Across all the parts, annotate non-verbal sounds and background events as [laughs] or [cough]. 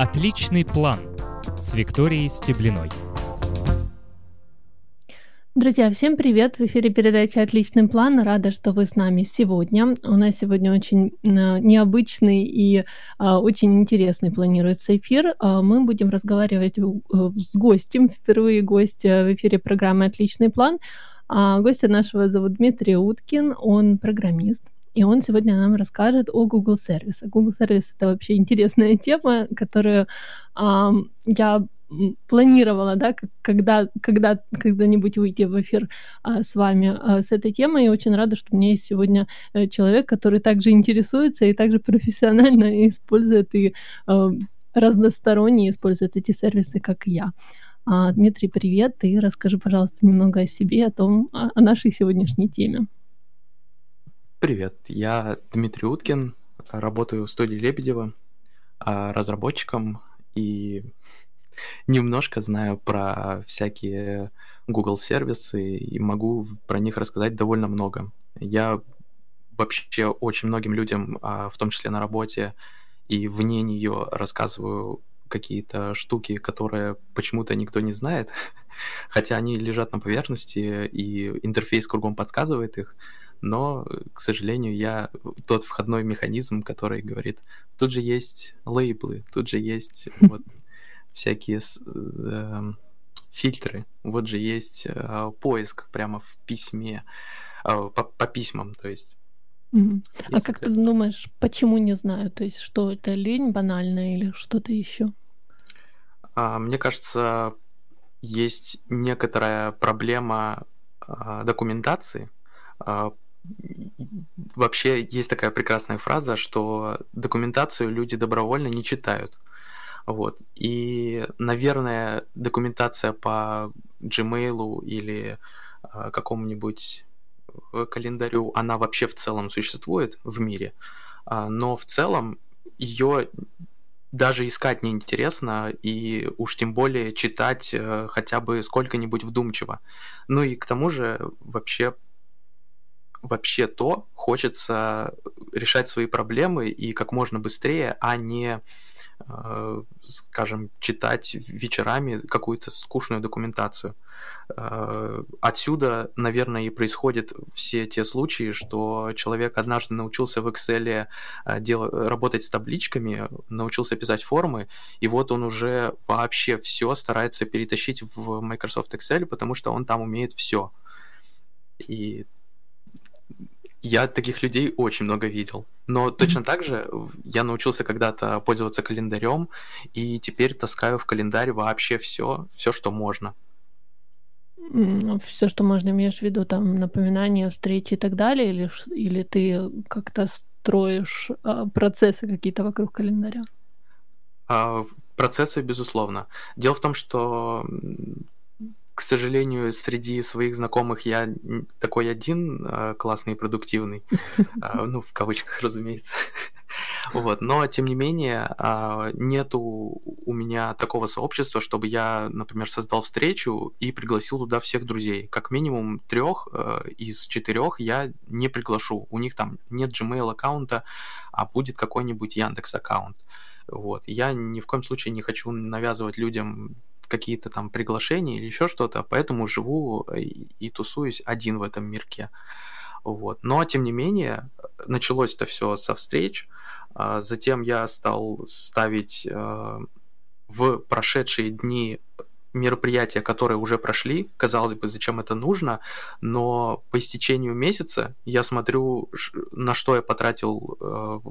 Отличный план с Викторией Стеблиной. Друзья, всем привет! В эфире передача «Отличный план». Рада, что вы с нами сегодня. У нас сегодня очень а, необычный и а, очень интересный планируется эфир. А, мы будем разговаривать с гостем, впервые гость в эфире программы «Отличный план». Гостя нашего зовут Дмитрий Уткин, он программист, и он сегодня нам расскажет о Google сервисах. Google сервис это вообще интересная тема, которую э, я планировала, да, когда, когда, когда-нибудь выйти в эфир а, с вами а, с этой темой. И очень рада, что у меня есть сегодня э, человек, который также интересуется и также профессионально [laughs] использует и а, разносторонне использует эти сервисы, как я. А, Дмитрий, привет, и расскажи, пожалуйста, немного о себе, о том, о, о нашей сегодняшней теме. Привет, я Дмитрий Уткин, работаю в студии Лебедева а, разработчиком и немножко знаю про всякие Google сервисы и могу про них рассказать довольно много. Я вообще очень многим людям, а, в том числе на работе и вне нее, рассказываю какие-то штуки, которые почему-то никто не знает, [laughs] хотя они лежат на поверхности, и интерфейс кругом подсказывает их, но, к сожалению, я тот входной механизм, который говорит, тут же есть лейблы, тут же есть [laughs] вот всякие э, фильтры, вот же есть э, поиск прямо в письме, э, по, по письмам, то есть. Mm-hmm. А как ты думаешь, почему не знаю? То есть, что это лень банальная или что-то еще? А, мне кажется, есть некоторая проблема а, документации, а, вообще есть такая прекрасная фраза, что документацию люди добровольно не читают. Вот. И, наверное, документация по Gmail или э, какому-нибудь календарю, она вообще в целом существует в мире, э, но в целом ее даже искать неинтересно, и уж тем более читать э, хотя бы сколько-нибудь вдумчиво. Ну и к тому же вообще вообще то хочется решать свои проблемы и как можно быстрее, а не, э, скажем, читать вечерами какую-то скучную документацию. Э, отсюда, наверное, и происходят все те случаи, что человек однажды научился в Excel э, дел... работать с табличками, научился писать формы, и вот он уже вообще все старается перетащить в Microsoft Excel, потому что он там умеет все. И я таких людей очень много видел. Но точно так же я научился когда-то пользоваться календарем, и теперь таскаю в календарь вообще все, все, что можно. Все, что можно, имеешь в виду, там, напоминания, встречи и так далее, или, или ты как-то строишь а, процессы какие-то вокруг календаря? А, процессы, безусловно. Дело в том, что к сожалению, среди своих знакомых я такой один э, классный и продуктивный, э, [laughs] ну, в кавычках, разумеется. [laughs] Вот, но тем не менее э, нету у меня такого сообщества, чтобы я, например, создал встречу и пригласил туда всех друзей. Как минимум трех из четырех я не приглашу. У них там нет Gmail аккаунта, а будет какой-нибудь Яндекс аккаунт. Вот. Я ни в коем случае не хочу навязывать людям какие-то там приглашения или еще что-то, поэтому живу э, и, и тусуюсь один в этом мирке. Вот. Но, тем не менее, началось это все со встреч. А, затем я стал ставить э, в прошедшие дни мероприятия, которые уже прошли. Казалось бы, зачем это нужно, но по истечению месяца я смотрю, на что я потратил э,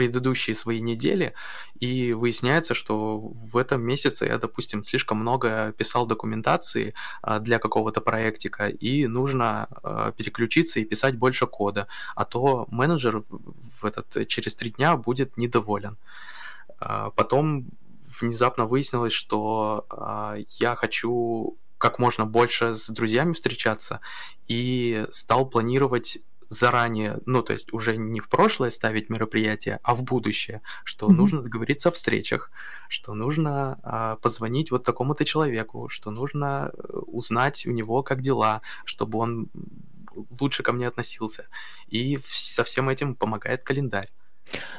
предыдущие свои недели, и выясняется, что в этом месяце я, допустим, слишком много писал документации а, для какого-то проектика, и нужно а, переключиться и писать больше кода, а то менеджер в этот, через три дня будет недоволен. А, потом внезапно выяснилось, что я хочу как можно больше с друзьями встречаться и стал планировать заранее, ну, то есть уже не в прошлое ставить мероприятие, а в будущее, что mm-hmm. нужно договориться о встречах, что нужно а, позвонить вот такому-то человеку, что нужно э, узнать у него, как дела, чтобы он лучше ко мне относился. И со всем этим помогает календарь.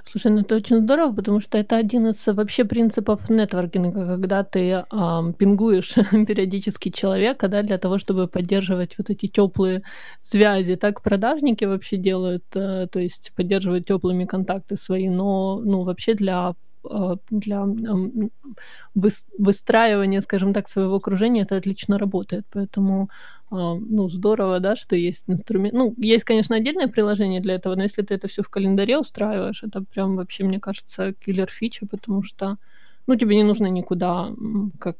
Слушай, ну это очень здорово, потому что это один из вообще принципов нетворкинга, когда ты ам, пингуешь [laughs] периодически человека, да, для того, чтобы поддерживать вот эти теплые связи. Так продажники вообще делают, э, то есть поддерживают теплыми контакты свои, но ну вообще для э, для выстраивания, скажем так, своего окружения это отлично работает. Поэтому ну, здорово, да, что есть инструмент. Ну, есть, конечно, отдельное приложение для этого, но если ты это все в календаре устраиваешь, это прям вообще, мне кажется, киллер фича, потому что, ну, тебе не нужно никуда, как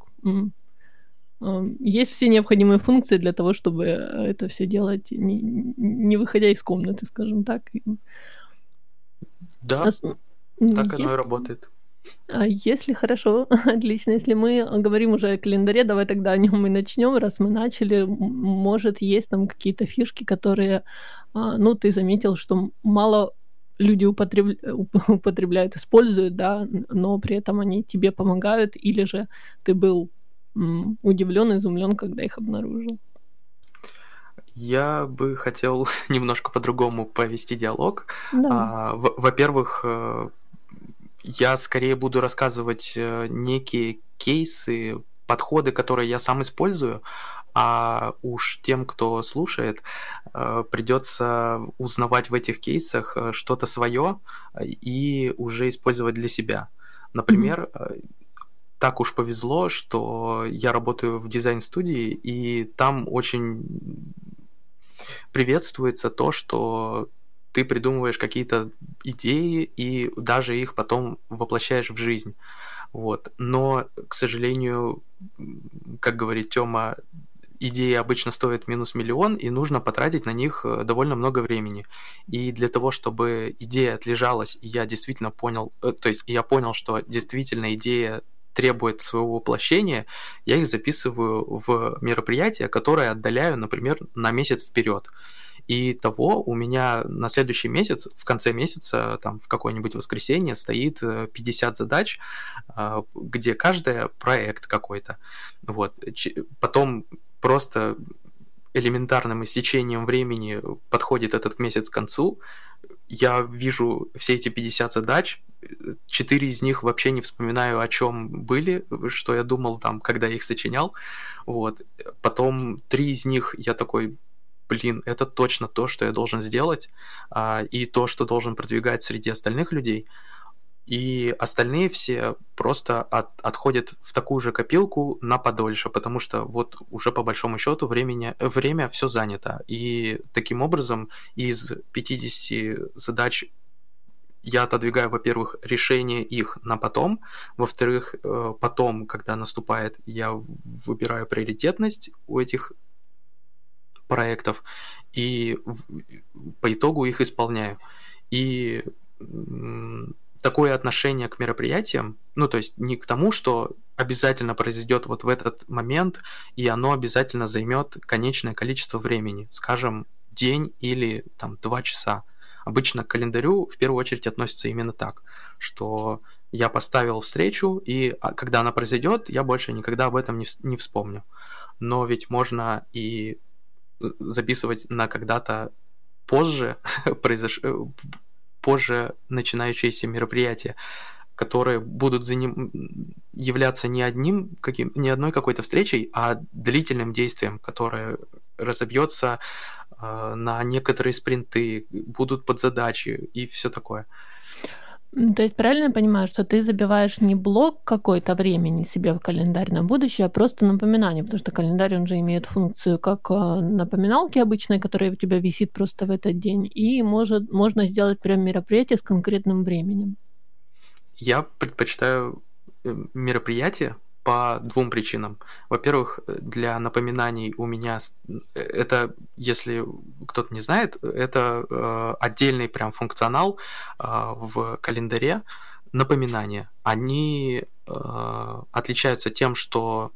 а, есть все необходимые функции для того, чтобы это все делать, не, не выходя из комнаты, скажем так. Да, а, так есть... оно и работает. А если хорошо, [laughs] отлично. Если мы говорим уже о календаре, давай тогда о нем и начнем, раз мы начали. Может, есть там какие-то фишки, которые, а, ну, ты заметил, что мало люди употребля... [laughs] употребляют, используют, да, но при этом они тебе помогают, или же ты был удивлен, изумлен, когда их обнаружил. Я бы хотел [laughs] немножко по-другому повести диалог. Да. А, во-первых, э, я скорее буду рассказывать э, некие кейсы, подходы, которые я сам использую, а уж тем, кто слушает, э, придется узнавать в этих кейсах э, что-то свое и уже использовать для себя. Например, так уж повезло, что я работаю в дизайн-студии, и там очень приветствуется то, что ты придумываешь какие-то идеи и даже их потом воплощаешь в жизнь. Вот. Но, к сожалению, как говорит Тёма, идеи обычно стоят минус миллион, и нужно потратить на них э, довольно много времени. И для того, чтобы идея отлежалась, и я действительно понял, э, то есть я понял, что действительно идея требует своего воплощения, я их записываю в мероприятия, которые отдаляю, например, на месяц вперед. И того у меня на следующий месяц, в конце месяца, там в какое-нибудь воскресенье стоит 50 э, задач, а, где каждая проект какой-то. Вот. Потом просто элементарным истечением времени подходит этот месяц к концу, я вижу все эти 50 задач, четыре из них вообще не вспоминаю, о чем были, что я думал там, когда их сочинял, вот. Потом три из них я такой, блин, это точно то, что я должен сделать, а, и то, что должен продвигать среди остальных людей. И остальные все просто от, отходят в такую же копилку на подольше, потому что вот уже по большому счету времени, время все занято. И таким образом из 50 задач я отодвигаю, во-первых, решение их на потом, во-вторых, э, потом, когда наступает, я выбираю приоритетность у этих проектов и по итогу их исполняю. И такое отношение к мероприятиям, ну то есть не к тому, что обязательно произойдет вот в этот момент, и оно обязательно займет конечное количество времени, скажем, день или там два часа. Обычно к календарю в первую очередь относится именно так, что я поставил встречу, и а, когда она произойдет, я больше никогда об этом не, не вспомню. Но ведь можно и записывать на когда-то позже [laughs] произош... Э, позже начинающиеся мероприятия, которые будут за ним являться не одним каким не одной какой-то встречей, а длительным действием, которое разобьется э, на некоторые спринты, будут подзадачи и все такое. То есть правильно я понимаю, что ты забиваешь не блок какой-то времени себе в календарь на будущее, а просто напоминание, потому что календарь, он же имеет функцию как а, напоминалки обычной, которая у тебя висит просто в этот день, и может, можно сделать прям мероприятие с конкретным временем. Я предпочитаю э, мероприятие, по двум причинам. Во-первых, для напоминаний у меня это, если кто-то не знает, это э, отдельный прям функционал э, в календаре напоминания. Они э, отличаются тем, что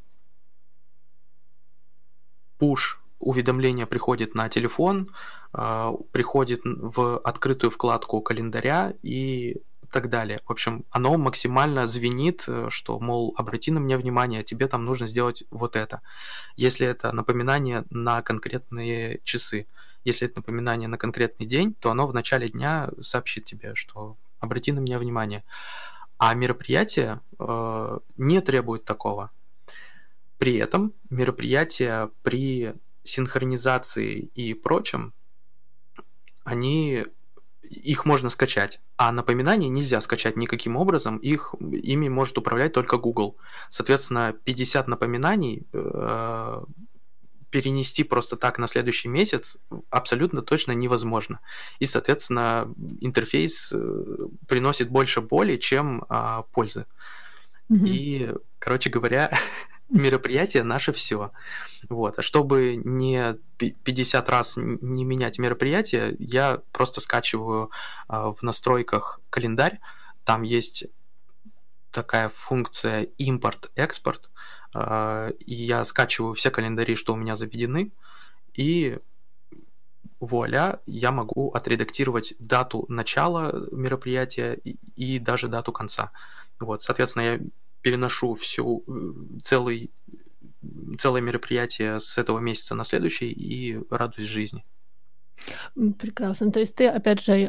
push уведомление приходит на телефон, э, приходит в открытую вкладку календаря и так далее. В общем, оно максимально звенит, э, что, мол, обрати на меня внимание, тебе там нужно сделать вот это. Если это напоминание на конкретные часы, если это напоминание на конкретный день, то оно в начале дня сообщит тебе, что обрати на меня внимание. А мероприятие э, не требует такого. При этом мероприятия при синхронизации и прочем, они их можно скачать, а напоминания нельзя скачать никаким образом, их, ими может управлять только Google. Соответственно, 50 напоминаний э, перенести просто так на следующий месяц абсолютно точно невозможно. И, соответственно, интерфейс э, приносит больше боли, чем э, пользы. Mm-hmm. И, короче говоря, [laughs] мероприятие наше все. Вот. А чтобы не 50 раз не менять мероприятие, я просто скачиваю э, в настройках календарь. Там есть такая функция импорт-экспорт. Э, и я скачиваю все календари, что у меня заведены, и вуаля, я могу отредактировать дату начала мероприятия и, и даже дату конца. Вот, соответственно, я переношу всю э, целый, целое мероприятие с этого месяца на следующий и радуюсь жизни. Прекрасно. То есть ты, опять же, э,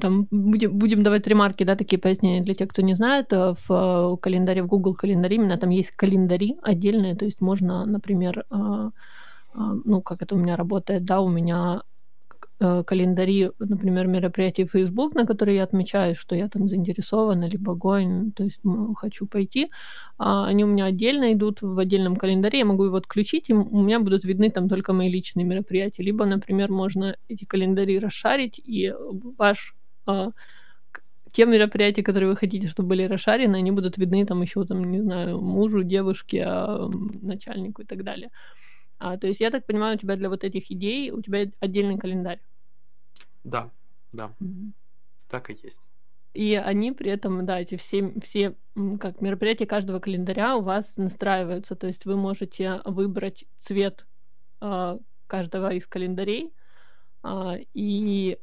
там будем, будем давать ремарки, да, такие пояснения для тех, кто не знает. Э, в календаре, в Google календаре именно там есть календари отдельные, то есть можно, например, ну, как это у меня работает, да, у меня календари, например, мероприятий Facebook, на которые я отмечаю, что я там заинтересована, либо гонь, то есть хочу пойти, а они у меня отдельно идут в отдельном календаре, я могу его отключить, и у меня будут видны там только мои личные мероприятия. Либо, например, можно эти календари расшарить, и ваш а, те мероприятия, которые вы хотите, чтобы были расшарены, они будут видны там еще, там, не знаю, мужу, девушке, а, начальнику и так далее. А, то есть я так понимаю, у тебя для вот этих идей у тебя отдельный календарь. Да, да. Мгм. Так и есть. И они при этом, да, эти все, все как мероприятия каждого календаря у вас настраиваются. То есть вы можете выбрать цвет а, каждого из календарей, а, и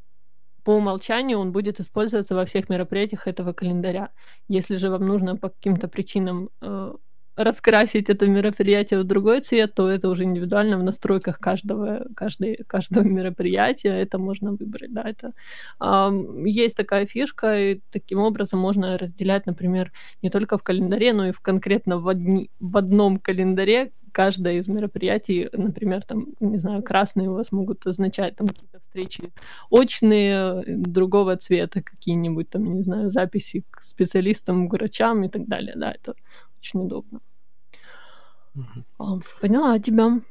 по умолчанию он будет использоваться во всех мероприятиях этого календаря. Если же вам нужно по каким-то причинам э, раскрасить это мероприятие в другой цвет, то это уже индивидуально в настройках каждого, каждой, каждого мероприятия это можно выбрать. Да, это, э, есть такая фишка, и таким образом можно разделять, например, не только в календаре, но и в конкретно в, одни, в одном календаре каждое из мероприятий, например, там, не знаю, красные у вас могут означать там какие-то встречи очные другого цвета, какие-нибудь там, не знаю, записи к специалистам, к врачам и так далее. Да, это очень удобно. Угу. Поняла тебя.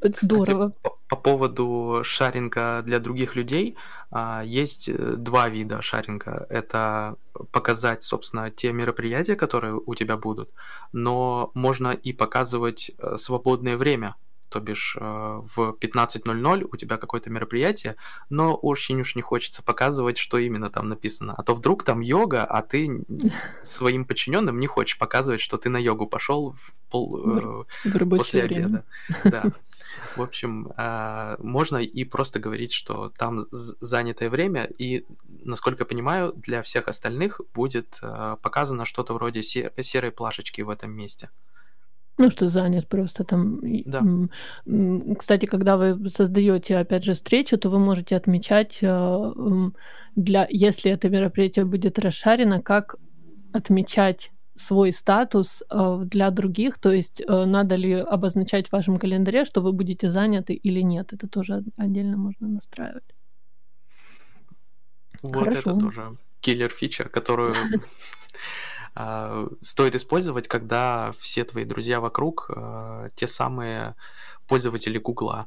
Это Кстати, здорово. По, по поводу шаринга для других людей, а, есть э, два вида шаринга. Это показать, собственно, те мероприятия, которые у тебя будут, но можно и показывать э, свободное время то бишь э, в 15.00 у тебя какое-то мероприятие, но очень уж не хочется показывать, что именно там написано. А то вдруг там йога, а ты своим подчиненным не хочешь показывать, что ты на йогу пошел в пол, в после обеда. [laughs] Да. В общем, э, можно и просто говорить, что там занятое время, и, насколько я понимаю, для всех остальных будет э, показано что-то вроде серой плашечки в этом месте. Ну, что занят просто там. Да. Кстати, когда вы создаете, опять же, встречу, то вы можете отмечать, э, для, если это мероприятие будет расшарено, как отмечать свой статус э, для других, то есть э, надо ли обозначать в вашем календаре, что вы будете заняты или нет. Это тоже отдельно можно настраивать. Вот Хорошо. это тоже киллер фичер, которую [laughs] стоит использовать, когда все твои друзья вокруг а, те самые пользователи Гугла.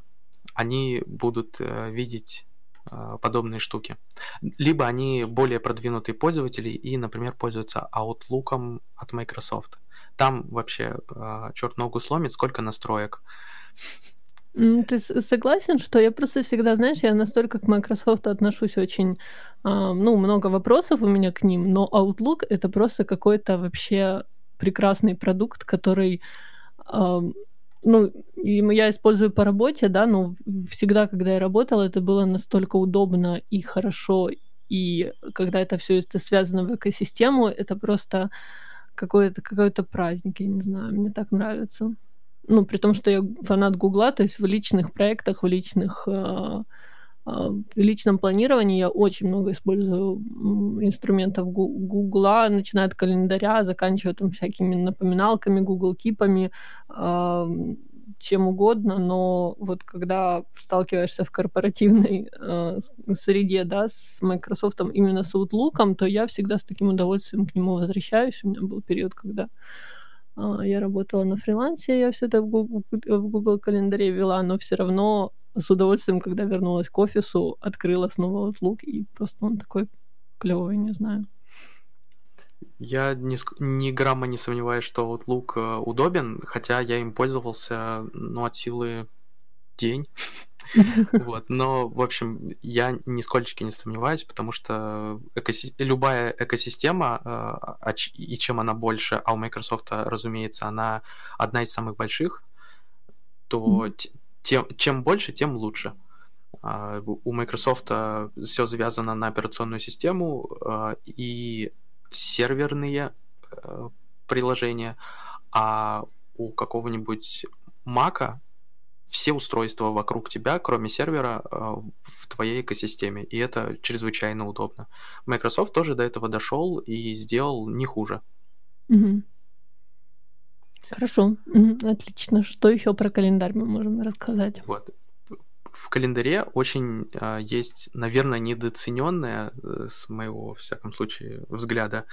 Они будут э, видеть а, подобные штуки. Либо они более продвинутые пользователи и, например, пользуются Outlook от Microsoft. Там вообще черт ногу сломит, сколько настроек. Ты согласен, что я просто всегда, знаешь, я настолько к Microsoft отношусь очень, а, ну, много вопросов у меня к ним, но Outlook это просто какой-то вообще прекрасный продукт, который, а, ну, я использую по работе, да, но всегда, когда я работала, это было настолько удобно и хорошо, и когда это все это связано в экосистему, это просто какой-то какой-то праздник, я не знаю, мне так нравится. Ну, при том, что я фанат Гугла, то есть в личных проектах, в личных э, а, в личном планировании я очень много использую инструментов Гугла, начиная от календаря, заканчивая там всякими напоминалками, Google Кипами, чем угодно, но вот когда сталкиваешься в корпоративной э, среде, да, с Microsoft, именно с Outlook, то я всегда с таким удовольствием к нему возвращаюсь. У меня был период, когда э, я работала на фрилансе, я все это в Google, в Google календаре вела, но все равно с удовольствием, когда вернулась к офису, открыла снова Outlook, и просто он такой клевый, не знаю. Я ни, ни грамма не сомневаюсь, что Outlook э, удобен, хотя я им пользовался, ну, от силы день. [laughs] Вот, но, в общем, я нисколько не сомневаюсь, потому что экоси... любая экосистема, э, и чем она больше, а у Microsoft, разумеется, она одна из самых больших, то тем, чем больше, тем лучше. А, у Microsoft все завязано на операционную систему, э, и серверные приложения, а у какого-нибудь Мака все устройства вокруг тебя, кроме сервера, в твоей экосистеме. И это чрезвычайно удобно. Microsoft тоже до этого дошел и сделал не хуже. Угу. Хорошо, отлично. Что еще про календарь мы можем рассказать? Вот в календаре очень э, есть, наверное, недооцененная, э, с моего, во всяком случае, взгляда,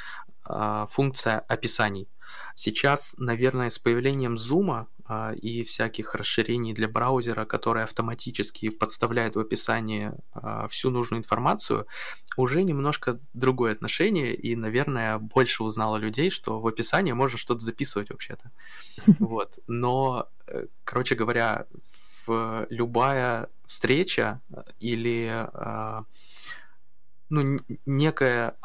э, функция описаний. Сейчас, наверное, с появлением зума э, и всяких расширений для браузера, которые автоматически подставляют в описании э, всю нужную информацию, уже немножко другое отношение, и, наверное, больше узнало людей, что в описании можно что-то записывать вообще-то. [laughs] Вот. Но, короче говоря, любая встреча или э, ну, некое,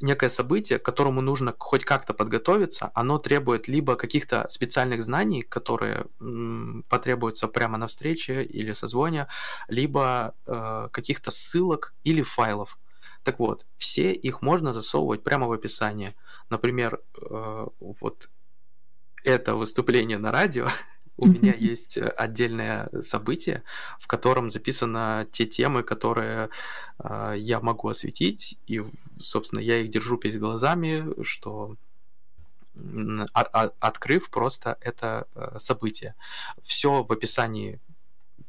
некое событие, к которому нужно хоть как-то подготовиться, оно требует либо каких-то специальных знаний, которые потребуются прямо на встрече или созвоне, либо э, каких-то ссылок или файлов. Так вот, все их можно засовывать прямо в описание. Например, э, вот это выступление на радио, [laughs] у меня есть э, отдельное событие, в котором записаны те темы, которые э, я могу осветить, и, собственно, я их держу перед глазами, что открыв просто это э, событие. Все в описании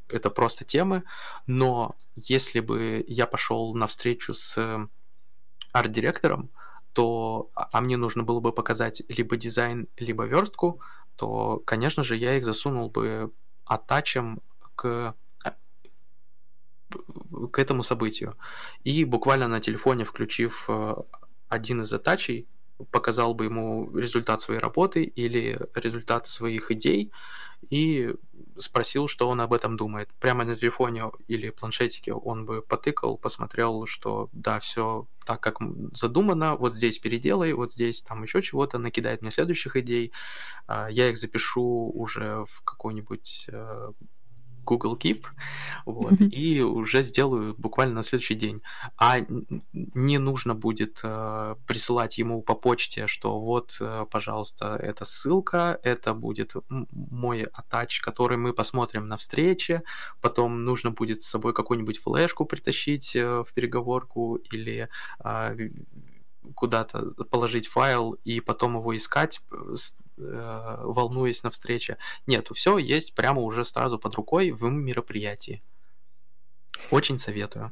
это просто темы, но если бы я пошел на встречу с арт-директором, то а, а мне нужно было бы показать либо дизайн, либо верстку, то, конечно же, я их засунул бы атачем к к этому событию. И буквально на телефоне, включив э, один из атачей, показал бы ему результат своей работы или результат своих идей и спросил, что он об этом думает. Прямо на телефоне или планшетике он бы потыкал, посмотрел, что да, все так, как задумано, вот здесь переделай, вот здесь там еще чего-то, накидает мне следующих идей, а, я их запишу уже в какой-нибудь э, Google Keep, вот, mm-hmm. и уже сделаю буквально на следующий день. А не нужно будет э, присылать ему по почте, что вот, э, пожалуйста, эта ссылка, это будет мой атач, который мы посмотрим на встрече, потом нужно будет с собой какую-нибудь флешку притащить э, в переговорку или э, куда-то положить файл и потом его искать, э, волнуясь на встрече. Нет, все есть прямо уже сразу под рукой в мероприятии. Очень советую.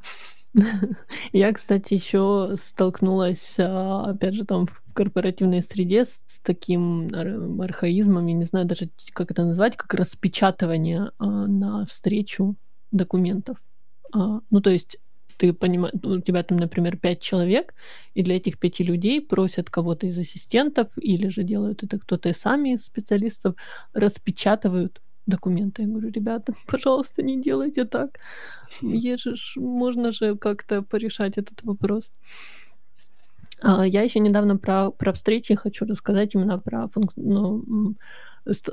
[laughs] Я, кстати, еще столкнулась, а, опять же, там в корпоративной среде с, с таким архаизмом, я не знаю даже, как это назвать, как распечатывание а, на встречу документов. А, ну, то есть ты понимаешь, ну, у тебя там, например, пять человек, и для этих пяти людей просят кого-то из ассистентов, или же делают это кто-то сами из специалистов, распечатывают документы. Я говорю, ребята, [laughs] пожалуйста, не делайте так. Же, можно же как-то порешать этот вопрос. А, я еще недавно про, про встречи хочу рассказать именно про функцию. Ну,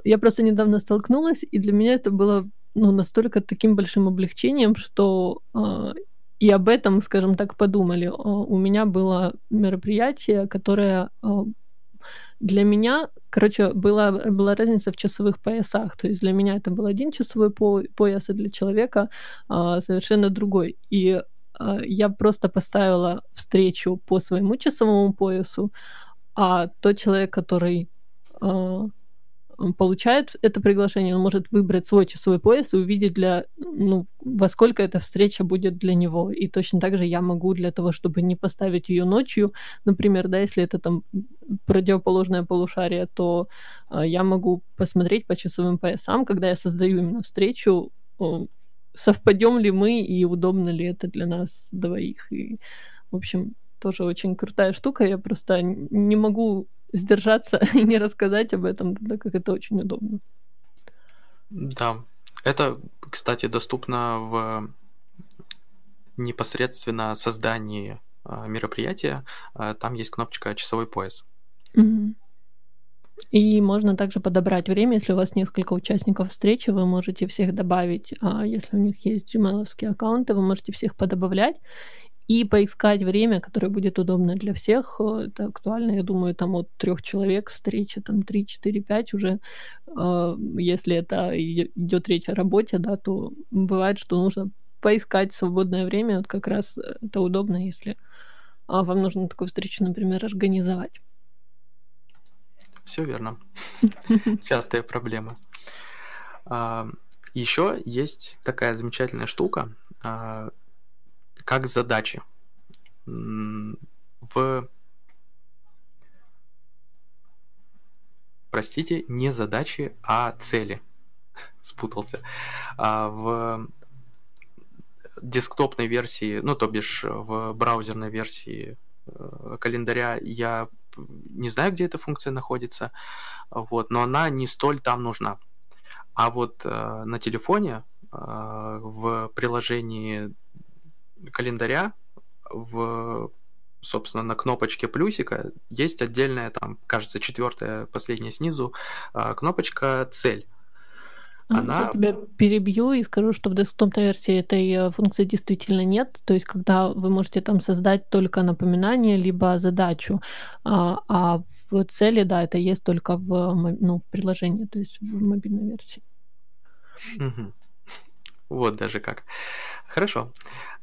я просто недавно столкнулась, и для меня это было ну, настолько таким большим облегчением, что э, и об этом, скажем так, подумали. У меня было мероприятие, которое Для меня, короче, была, была разница в часовых поясах. То есть для меня это был один часовой по пояс, а для человека а, совершенно другой. И а, я просто поставила встречу по своему часовому поясу, а тот человек, который получает это приглашение, он может выбрать свой часовой пояс и увидеть, для, ну, во сколько эта встреча будет для него. И точно так же я могу для того, чтобы не поставить ее ночью, например, да, если это там противоположное полушарие, то э, я могу посмотреть по часовым поясам, когда я создаю именно встречу, э, совпадем ли мы и удобно ли это для нас двоих. И, в общем, тоже очень крутая штука. Я просто не могу сдержаться [laughs] и не рассказать об этом, так как это очень удобно. Да, это, кстати, доступно в непосредственно создании а, мероприятия. А, там есть кнопочка «Часовой пояс». Угу. И можно также подобрать время, если у вас несколько участников встречи, вы можете всех добавить, а если у них есть gmail аккаунты, вы можете всех подобавлять и поискать время, которое будет удобно для всех. Э, это актуально, я думаю, там от трех человек встреча, там 3, 4, 5 уже, э, если это идет речь о работе, да, то бывает, что нужно поискать свободное время, вот как раз это удобно, если а, вам нужно такую встречу, например, организовать. Все верно. [laughs] Частая проблема. А, Еще есть такая замечательная штука, а, как задачи. В простите, не задачи, а цели. [laughs] Спутался. А в десктопной версии, ну, то бишь в браузерной версии э, календаря я не знаю, где эта функция находится, вот, но она не столь там нужна. А вот э, на телефоне э, в приложении календаря в собственно, на кнопочке плюсика есть отдельная, там, кажется, четвертая, последняя снизу, а, кнопочка «Цель». А, Она... Я тебя перебью и скажу, что в десктопной версии этой э, функции действительно нет. То есть, когда вы можете там создать только напоминание, либо задачу, а, а в цели, да, это есть только в, ну, в приложении, то есть в мобильной версии. Угу. Вот даже как. Хорошо.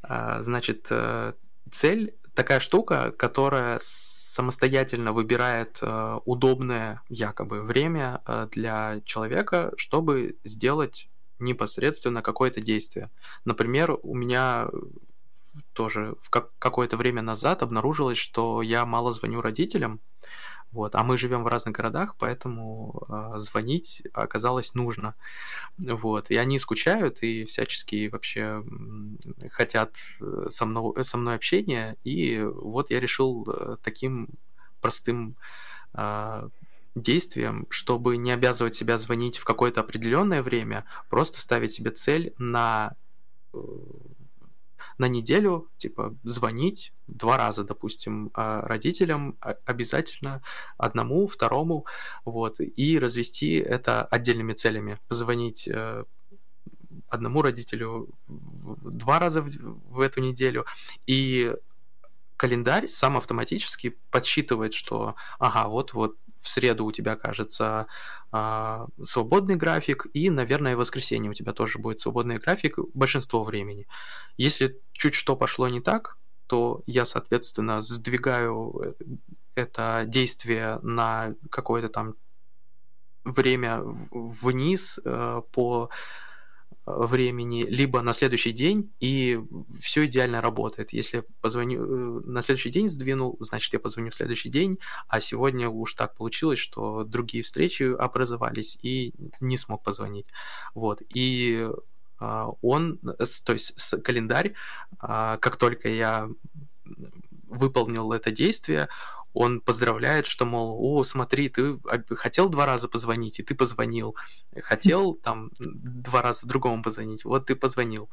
А, значит, э, цель такая штука, которая самостоятельно выбирает э, удобное якобы время э, для человека, чтобы сделать непосредственно какое-то действие. Например, у меня тоже в какое-то время назад обнаружилось, что я мало звоню родителям, вот. А мы живем в разных городах, поэтому э, звонить оказалось нужно. Вот. И они скучают и всячески вообще хотят э, со мной, со мной общения. И вот я решил э, таким простым э, действием, чтобы не обязывать себя звонить в какое-то определенное время, просто ставить себе цель на э, на неделю, типа, звонить два раза, допустим, а, родителям обязательно, одному, второму, вот, и развести это отдельными целями. Позвонить э, одному родителю два раза в, в эту неделю, и календарь сам автоматически подсчитывает, что, ага, вот-вот в среду у тебя, кажется, а, свободный график, и, наверное, в воскресенье у тебя тоже будет свободный график большинство времени. Если чуть что пошло не так, то я, соответственно, сдвигаю э, это действие на какое-то там время вниз э, по времени, либо на следующий день, и все идеально работает. Если позвоню э, на следующий день сдвинул, значит, я позвоню в следующий день, а сегодня уж так получилось, что другие встречи образовались, и не смог позвонить. Вот. И а, он, то есть календарь, а, как только я выполнил это действие, он поздравляет, что, мол, о, смотри, ты хотел два раза позвонить, и ты позвонил. Хотел [laughs] там два раза другому позвонить, вот ты позвонил.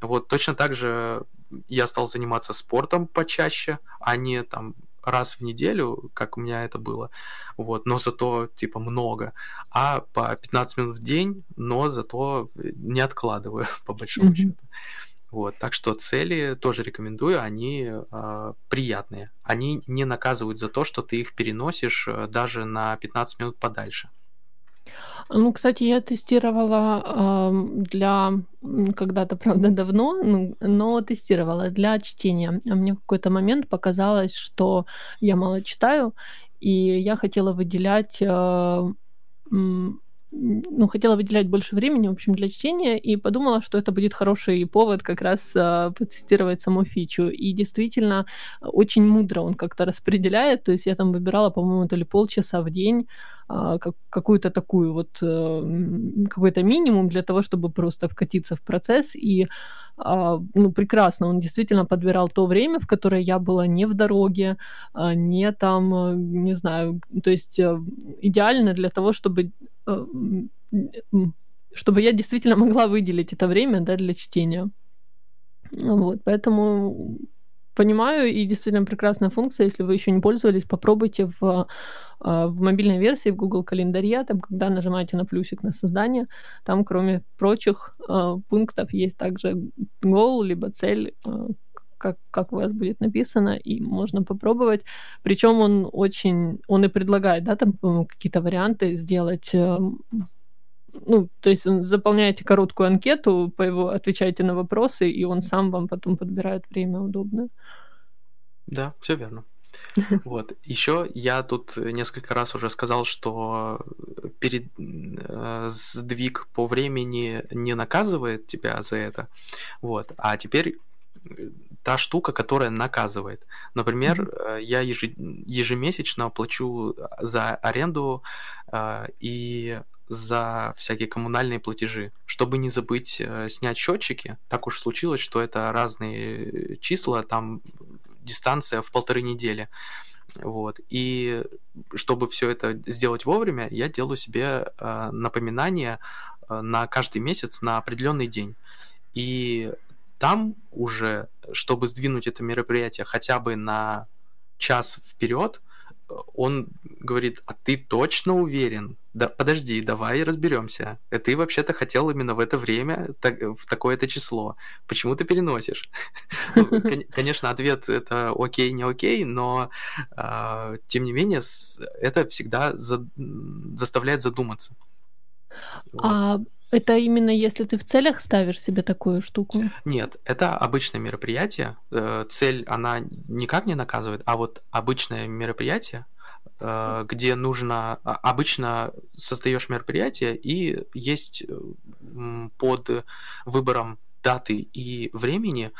Вот точно так же я стал заниматься спортом почаще, а не там раз в неделю, как у меня это было, вот, но зато, типа, много, а по 15 минут в день, но зато не откладываю, [laughs] по большому mm-hmm. счету. Вот, так что цели тоже рекомендую, они э, приятные. Они не наказывают за то, что ты их переносишь э, даже на 15 минут подальше. Ну, кстати, я тестировала э, для когда-то, [laughs] правда, давно, ну, но тестировала для чтения. А мне в какой-то момент показалось, что я мало читаю, и я хотела выделять э, ну, хотела выделять больше времени, в общем, для чтения, и подумала, что это будет хороший повод как раз э, потестировать саму фичу. И действительно, очень мудро он как-то распределяет, то есть я там выбирала, по-моему, то ли полчаса в день, э, как, какую-то такую вот, э, какой-то минимум для того, чтобы просто вкатиться в процесс, и ну, прекрасно. Он действительно подбирал то время, в которое я была не в дороге, а, не там, э, не знаю, то есть э, идеально для того, чтобы э, чтобы я действительно могла выделить это время да, для чтения. Вот, поэтому понимаю, и действительно прекрасная функция. Если вы еще не пользовались, попробуйте в а, в мобильной версии в Google календаре, там, когда нажимаете на плюсик на создание, там, кроме прочих э, пунктов, есть также goal, либо цель, э, как, как у вас будет написано, и можно попробовать. Причем он очень, он и предлагает, да, там, какие-то варианты сделать ну, то есть заполняете короткую анкету, по его отвечаете на вопросы, и он сам вам потом подбирает время удобное. Да, все верно. Вот. Еще я тут несколько раз уже сказал, что перед э, сдвиг по времени не наказывает тебя за это. Вот. А теперь э, та штука, которая наказывает. Например, mm-hmm. я ежемесячно плачу за аренду э, и за всякие коммунальные платежи, чтобы не забыть э, снять счетчики. Так уж случилось, что это разные числа, там дистанция в полторы недели. Вот. И чтобы все это сделать вовремя, я делаю себе э, напоминание э, на каждый месяц на определенный день. И там уже, чтобы сдвинуть это мероприятие хотя бы на час вперед, он говорит, а ты точно уверен? Да, подожди, давай разберемся. Э, ты вообще-то хотел именно в это время, так, в такое-то число. Почему ты переносишь? [laughs] ну, конечно, ответ это окей, не окей, но э, тем не менее это всегда за, заставляет задуматься. А это именно если ты в целях ставишь себе такую штуку? Нет, это обычное мероприятие. Э, цель, она никак не наказывает, а вот обычное мероприятие, э, где нужно... А, обычно создаешь мероприятие, и есть под выбором даты и времени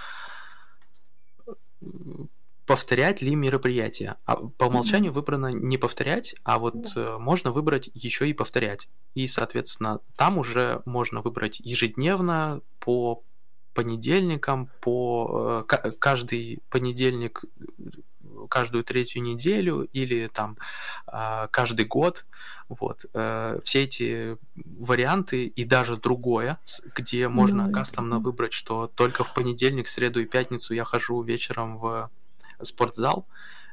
повторять ли мероприятие. А по умолчанию mm-hmm. выбрано не повторять, а вот mm-hmm. можно выбрать еще и повторять. И, соответственно, там уже можно выбрать ежедневно по понедельникам, по э, каждый понедельник каждую третью неделю или там э, каждый год. Вот. Все эти варианты и даже другое, где можно да, кастомно выбрать, что только в понедельник, среду и пятницу я хожу вечером в спортзал,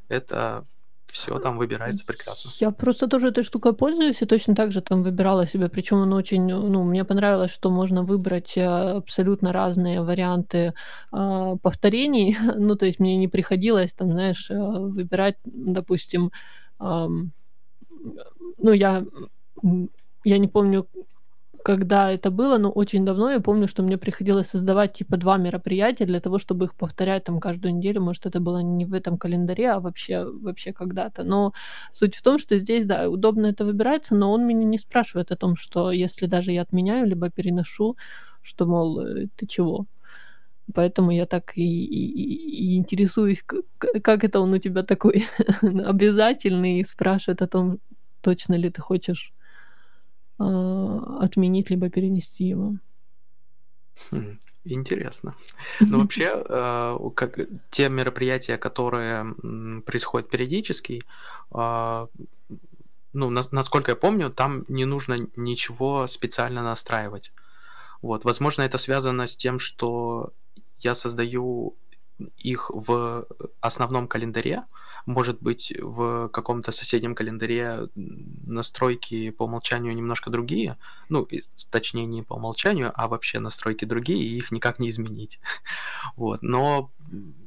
это все там выбирается прекрасно. Я просто тоже этой штукой пользуюсь и точно так же там выбирала себе. Причем он очень, ну, мне понравилось, что можно выбрать э, абсолютно разные варианты э, повторений. [laughs] Ну, то есть мне не приходилось там, знаешь, э, выбирать, допустим, э, ну, я я не помню, когда это было, но очень давно я помню, что мне приходилось создавать типа два мероприятия для того, чтобы их повторять там каждую неделю. Может, это было не в этом календаре, а вообще, вообще когда-то. Но суть в том, что здесь, да, удобно это выбирается, но он меня не спрашивает о том, что если даже я отменяю, либо переношу, что, мол, э, ты чего? Поэтому я так и, и, и интересуюсь, как это он у тебя такой [laughs] обязательный, и спрашивает о том, точно ли ты хочешь отменить либо перенести его. Хм, интересно. Но ну, вообще, а, как те мероприятия, которые происходят периодически, а, ну, насколько я помню, там не нужно ничего специально настраивать. Вот, возможно, это связано с тем, что я создаю их в основном календаре, может быть, в каком-то соседнем календаре настройки по умолчанию немножко другие, ну, точнее, не по умолчанию, а вообще настройки другие, и их никак не изменить. [laughs] Вот. Но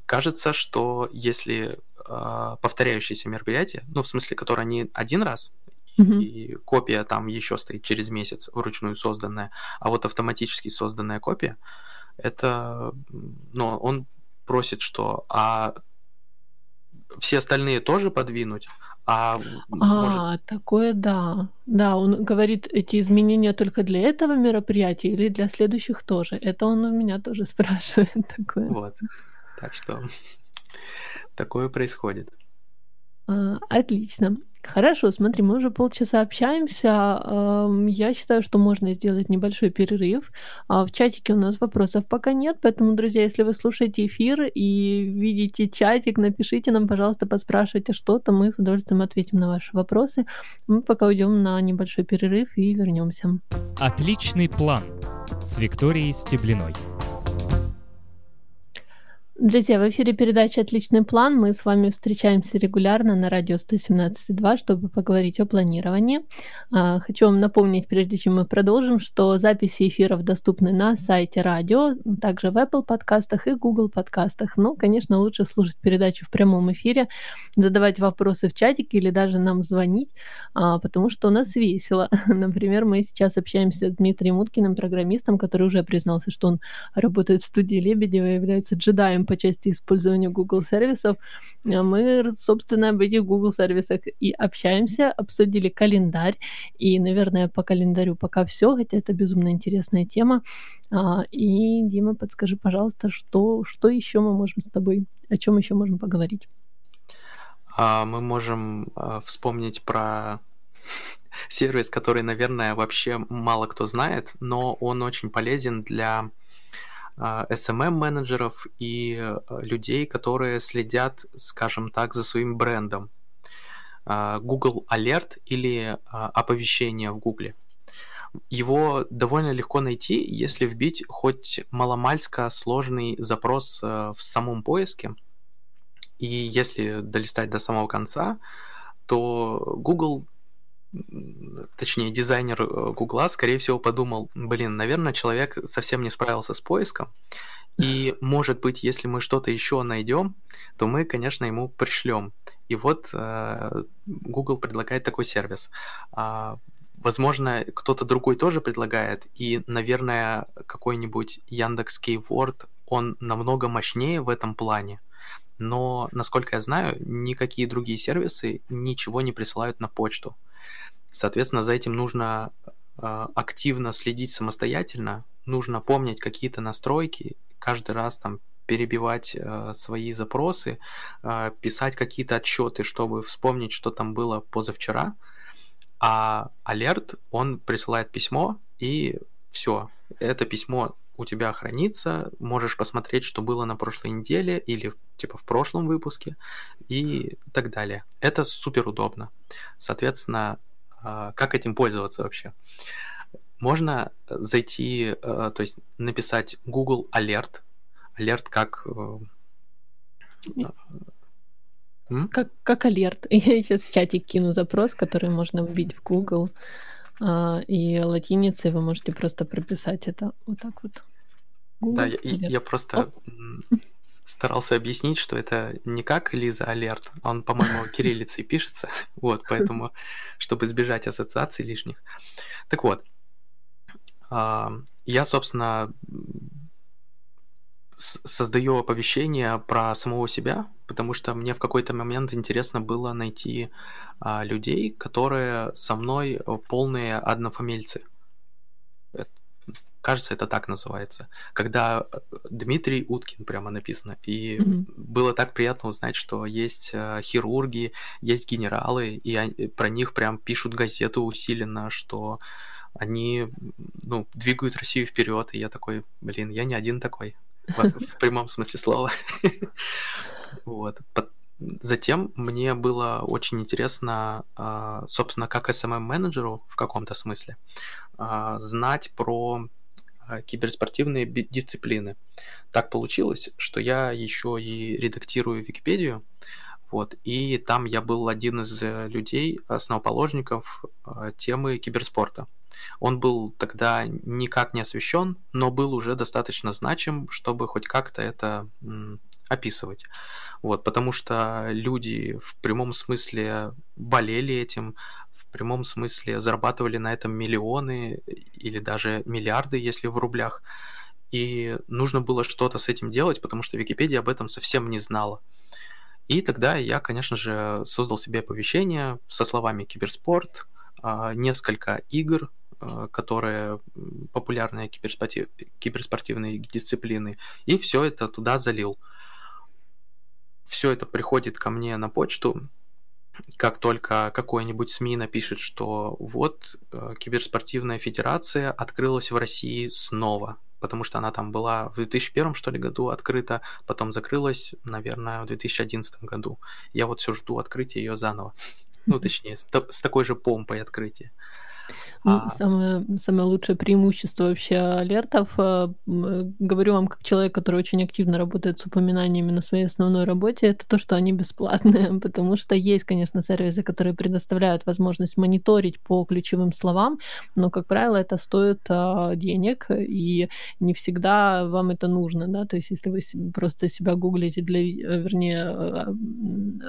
кажется, что если э, повторяющиеся мероприятия, ну, в смысле, которые они один раз, mm-hmm. и копия там еще стоит через месяц, вручную созданная, а вот автоматически созданная копия, это, ну, он просит, что а все остальные тоже подвинуть, а, а может... такое да. Да, он говорит, эти изменения только для этого мероприятия или для следующих тоже. Это он у меня тоже [laughs] спрашивает такое. Вот. Так что [laughs] такое происходит. А, отлично. Хорошо, смотри, мы уже полчаса общаемся. Я считаю, что можно сделать небольшой перерыв. А, в чатике у нас вопросов пока нет, поэтому, друзья, если вы слушаете эфир и видите чатик, напишите нам, пожалуйста, поспрашивайте что-то, мы с удовольствием ответим на ваши вопросы. Мы пока уйдем на небольшой перерыв и вернемся. Отличный план с Викторией Стеблиной. Друзья, в эфире передача «Отличный план». Мы с вами встречаемся регулярно на радио 117.2, чтобы поговорить о планировании. А, хочу вам напомнить, прежде чем мы продолжим, что записи эфиров доступны на сайте радио, также в Apple подкастах и Google подкастах. Ну, конечно, лучше слушать передачу в прямом эфире, задавать вопросы в чатике или даже нам звонить, а, потому что у нас весело. [laughs] Например, мы сейчас общаемся с Дмитрием Уткиным, программистом, который уже признался, что он работает в студии Лебедева является джедаем по части использования Google сервисов, а мы, собственно, об этих Google сервисах и общаемся, обсудили календарь, и, наверное, по календарю пока все, хотя это безумно интересная тема. А, и, Дима, подскажи, пожалуйста, что, что еще мы можем с тобой, о чем еще можем поговорить? А, мы можем вспомнить про [laughs] сервис, который, наверное, вообще мало кто знает, но он очень полезен для SMM-менеджеров а, и э, людей, которые следят, скажем так, за своим брендом. А, Google Alert или а, оповещение в Google. Его довольно легко найти, если вбить хоть маломальско сложный запрос в самом поиске. И если долистать до самого конца, то Google точнее, дизайнер э, Гугла, скорее всего, подумал, блин, наверное, человек совсем не справился с поиском, и, [laughs] может быть, если мы что-то еще найдем, то мы, конечно, ему пришлем. И вот э, Google предлагает такой сервис. А, возможно, кто-то другой тоже предлагает, и, наверное, какой-нибудь Яндекс Keyword, он намного мощнее в этом плане. Но, насколько я знаю, никакие другие сервисы ничего не присылают на почту. Соответственно, за этим нужно э, активно следить самостоятельно, нужно помнить какие-то настройки, каждый раз там перебивать э, свои запросы, э, писать какие-то отчеты, чтобы вспомнить, что там было позавчера. А алерт, он присылает письмо, и все. Это письмо у тебя хранится, можешь посмотреть, что было на прошлой неделе или типа в прошлом выпуске и так далее. Это супер удобно. Соответственно, а, как этим пользоваться вообще? Можно зайти, э, то есть написать Google Alert. Alert как... Э, как, как алерт. [laughs] Я сейчас в чате кину запрос, который можно вбить в Google. А, и латиницей вы можете просто прописать это вот так вот. Google да, я, я просто Оп. Старался объяснить, что это не как Лиза Алерт, он, по-моему, [laughs] кириллицей пишется, вот, поэтому, чтобы избежать ассоциаций лишних. Так вот, а, я, собственно, создаю оповещение про самого себя, потому что мне в какой-то момент интересно было найти а, людей, которые со мной полные однофамильцы. Кажется, это так называется. Когда э, Дмитрий Уткин прямо написано. И mm-hmm. было так приятно узнать, что есть э, хирурги, есть генералы, и они, про них прям пишут газету усиленно, что они ну, двигают Россию вперед. И я такой, блин, я не один такой. В, [laughs] в прямом смысле слова. [laughs] Вот. Затем мне было очень интересно, а, собственно, как SMM-менеджеру в каком-то смысле, а, знать про киберспортивные дисциплины. Так получилось, что я еще и редактирую Википедию, Вот. И там я был один из э, людей, основоположников э, темы киберспорта. Он был тогда никак не освещен, но был уже достаточно значим, чтобы хоть как-то это описывать. Вот, потому что люди в прямом смысле болели этим, в прямом смысле зарабатывали на этом миллионы или даже миллиарды, если в рублях. И нужно было что-то с этим делать, потому что Википедия об этом совсем не знала. И тогда я, конечно же, создал себе оповещение со словами киберспорт, а, несколько игр, а, которые популярные киберспортив... киберспортивные дисциплины, и все это туда залил. Все это приходит ко мне на почту, как только какой-нибудь СМИ напишет, что вот э, киберспортивная федерация открылась в России снова, потому что она там была в 2001, что ли, году открыта, потом закрылась, наверное, в 2011 году. Я вот все жду открытия ее заново. Ну, точнее, с, с такой же помпой открытия. А... Самое, самое лучшее преимущество вообще алертов, э, говорю вам как человек, который очень активно работает с упоминаниями на своей основной работе, это то, что они бесплатные, [laughs] потому что есть, конечно, сервисы, которые предоставляют возможность мониторить по ключевым словам, но, как правило, это стоит а, денег, и не всегда вам это нужно, да, то есть если вы просто себя гуглите для, э, вернее,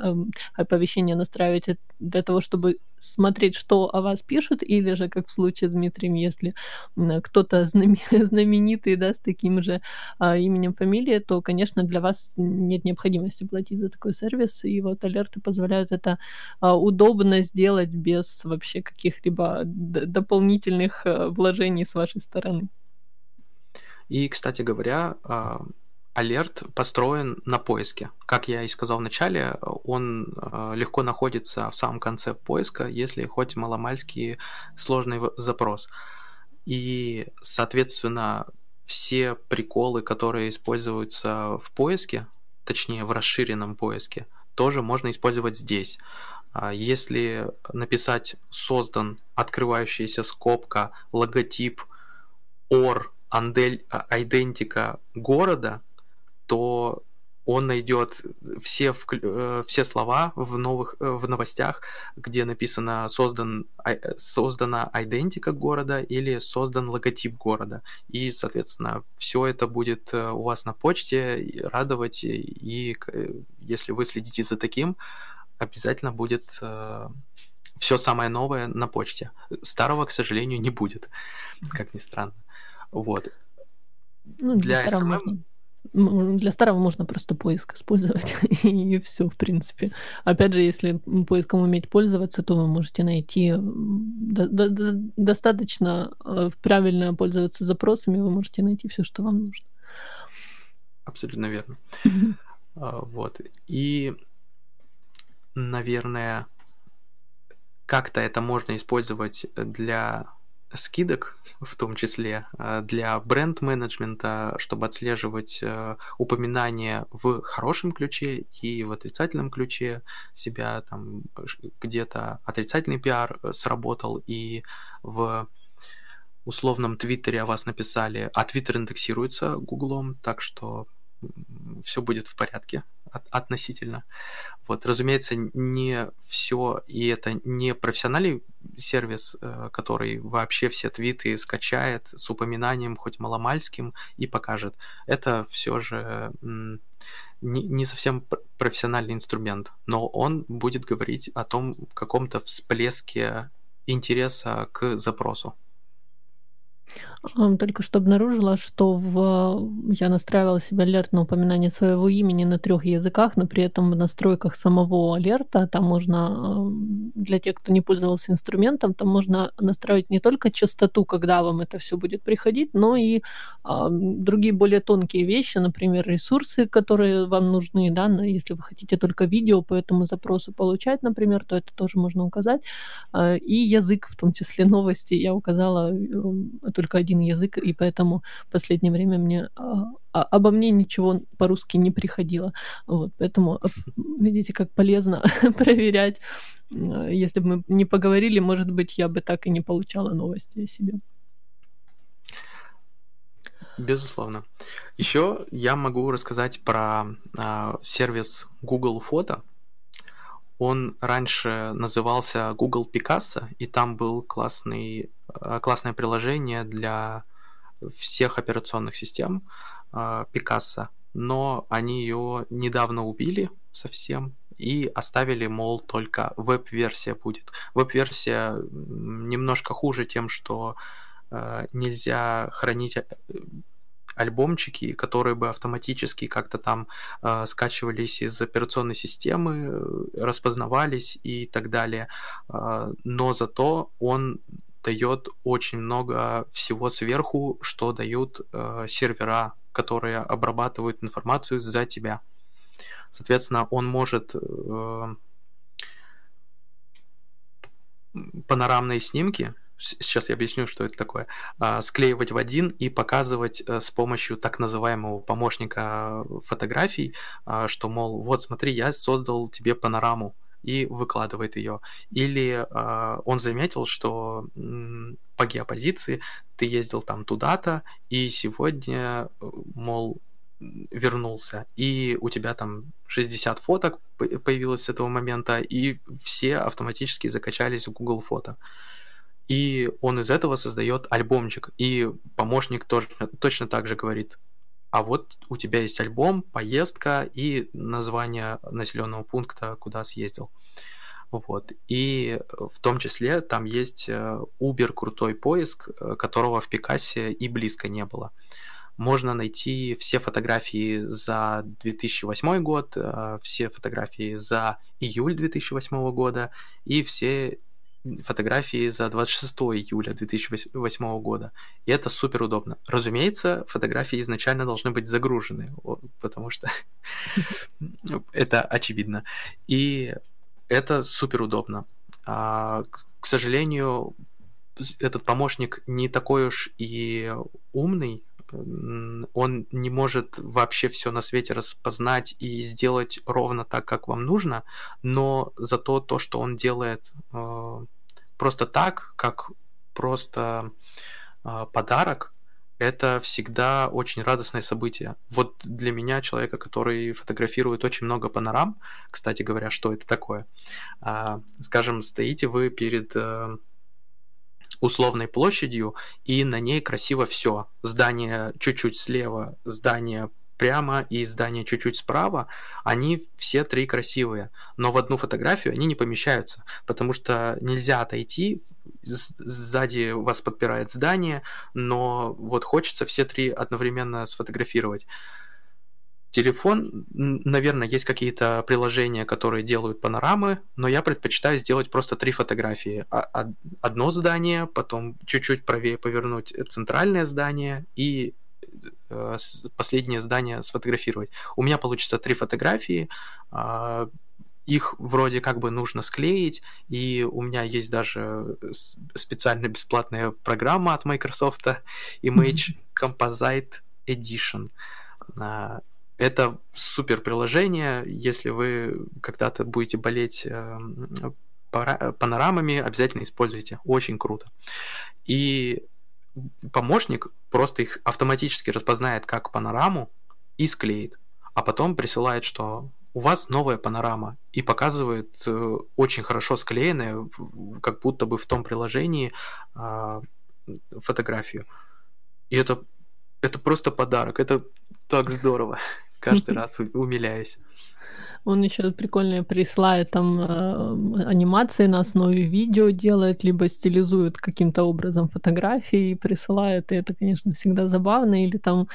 э, оповещения настраиваете для того, чтобы смотреть, что о вас пишут, или же, как в случае с Дмитрием, если кто-то [laughs] знаменитый, да, с таким же а, именем, фамилией, то, конечно, для вас нет необходимости платить за такой сервис, и вот алерты позволяют это а, удобно сделать без вообще каких-либо дополнительных а, вложений с вашей стороны. И, кстати говоря, а, алерт построен на поиске. Как я и сказал в начале, он э, легко находится в самом конце поиска, если хоть маломальский сложный запрос. И, соответственно, все приколы, которые используются в поиске, точнее в расширенном поиске, тоже можно использовать здесь. А если написать создан открывающаяся скобка, логотип, or, андель, идентика города – то он найдет все, э, все слова в, новых, э, в новостях, где написано создан, э, создана идентика города или создан логотип города. И, соответственно, все это будет у вас на почте радовать. И если вы следите за таким, обязательно будет все самое новое на почте. Старого, к сожалению, не будет, как ни странно. Вот. Ну, для SMM... Для старого можно просто поиск использовать, [laughs] и все, в принципе. Опять же, если поиском уметь пользоваться, то вы можете найти до- до- достаточно э, правильно пользоваться запросами, вы можете найти все, что вам нужно. Абсолютно верно. А, вот. И, наверное, как-то это можно использовать для скидок, в том числе э, для бренд-менеджмента, чтобы отслеживать э, упоминания в хорошем ключе и в отрицательном ключе себя, там где-то отрицательный пиар э, сработал, и в условном Твиттере о вас написали, а Твиттер индексируется Гуглом, так что все будет в порядке относительно. Вот, разумеется, не все, и это не профессиональный сервис, э, который вообще все твиты скачает с упоминанием хоть маломальским и покажет. Это все же не, не совсем профессиональный инструмент, но он будет говорить о том каком-то всплеске интереса к запросу. Только что обнаружила, что в я настраивала себе алерт на упоминание своего имени на трех языках, но при этом в настройках самого алерта там можно, для тех, кто не пользовался инструментом, там можно настраивать не только частоту, когда вам это все будет приходить, но и а, другие более тонкие вещи, например, ресурсы, которые вам нужны, да, если вы хотите только видео по этому запросу получать, например, то это тоже можно указать. А, и язык, в том числе [laughs] новости, я указала только один язык, и поэтому в последнее время мне а, а, обо мне ничего по-русски не приходило. Вот, поэтому а, видите, как полезно [laughs] проверять. А, если бы мы не поговорили, может быть, я бы так и не получала новости о себе. Безусловно. Еще я могу рассказать про э, сервис Google Фото. Он раньше назывался Google Picasso, и там был классный, э, классное приложение для всех операционных систем э, Picasso, но они ее недавно убили совсем и оставили, мол, только веб-версия будет. Веб-версия немножко хуже тем, что э, нельзя хранить альбомчики, которые бы автоматически как-то там э, скачивались из операционной системы, распознавались и так далее. Э, но зато он дает очень много всего сверху, что дают э, сервера, которые обрабатывают информацию за тебя. Соответственно, он может э, панорамные снимки сейчас я объясню, что это такое, а, склеивать в один и показывать э, с помощью так называемого помощника фотографий, а, что, мол, вот смотри, я создал тебе панораму, и выкладывает ее. Или э, он заметил, что по геопозиции ты ездил там туда-то, и сегодня, э, мол, вернулся, и у тебя там 60 фоток появилось с этого момента, и все автоматически закачались в Google фото и он из этого создает альбомчик. И помощник тоже точно так же говорит, а вот у тебя есть альбом, поездка и название населенного пункта, куда съездил. Вот. И в том числе там есть Uber э, крутой поиск, э, которого в Пикассе и близко не было. Можно найти все фотографии за 2008 год, э, все фотографии за июль 2008 года и все фотографии за 26 июля 2008 года. И это супер удобно. Разумеется, фотографии изначально должны быть загружены, потому что [laughs] это очевидно. И это супер удобно. А, к сожалению, этот помощник не такой уж и умный, он не может вообще все на свете распознать и сделать ровно так, как вам нужно, но зато то, что он делает э, просто так, как просто э, подарок, это всегда очень радостное событие. Вот для меня, человека, который фотографирует очень много панорам, кстати говоря, что это такое? А, скажем, стоите вы перед э, условной площадью, и на ней красиво все. Здание чуть-чуть слева, здание прямо и здание чуть-чуть справа, они все три красивые, но в одну фотографию они не помещаются, потому что нельзя отойти, сзади вас подпирает здание, но вот хочется все три одновременно сфотографировать. Телефон, наверное, есть какие-то приложения, которые делают панорамы, но я предпочитаю сделать просто три фотографии. А, одно здание, потом чуть-чуть правее повернуть центральное здание и последнее здание сфотографировать. У меня получится три фотографии, а, их вроде как бы нужно склеить, и у меня есть даже специально бесплатная программа от Microsoft [laughs] Image Composite Edition. А, это супер приложение, если вы когда-то будете болеть эм, панорамами, обязательно используйте. Очень круто. И помощник просто их автоматически распознает как панораму и склеит, а потом присылает, что у вас новая панорама и показывает э, очень хорошо склеенное, как будто бы в том приложении э, фотографию. И это, это просто подарок, это так здорово [laughs] каждый [laughs] раз умиляюсь. Он еще прикольно присылает там э, анимации на основе видео делает, либо стилизует каким-то образом фотографии и присылает. И это, конечно, всегда забавно. Или там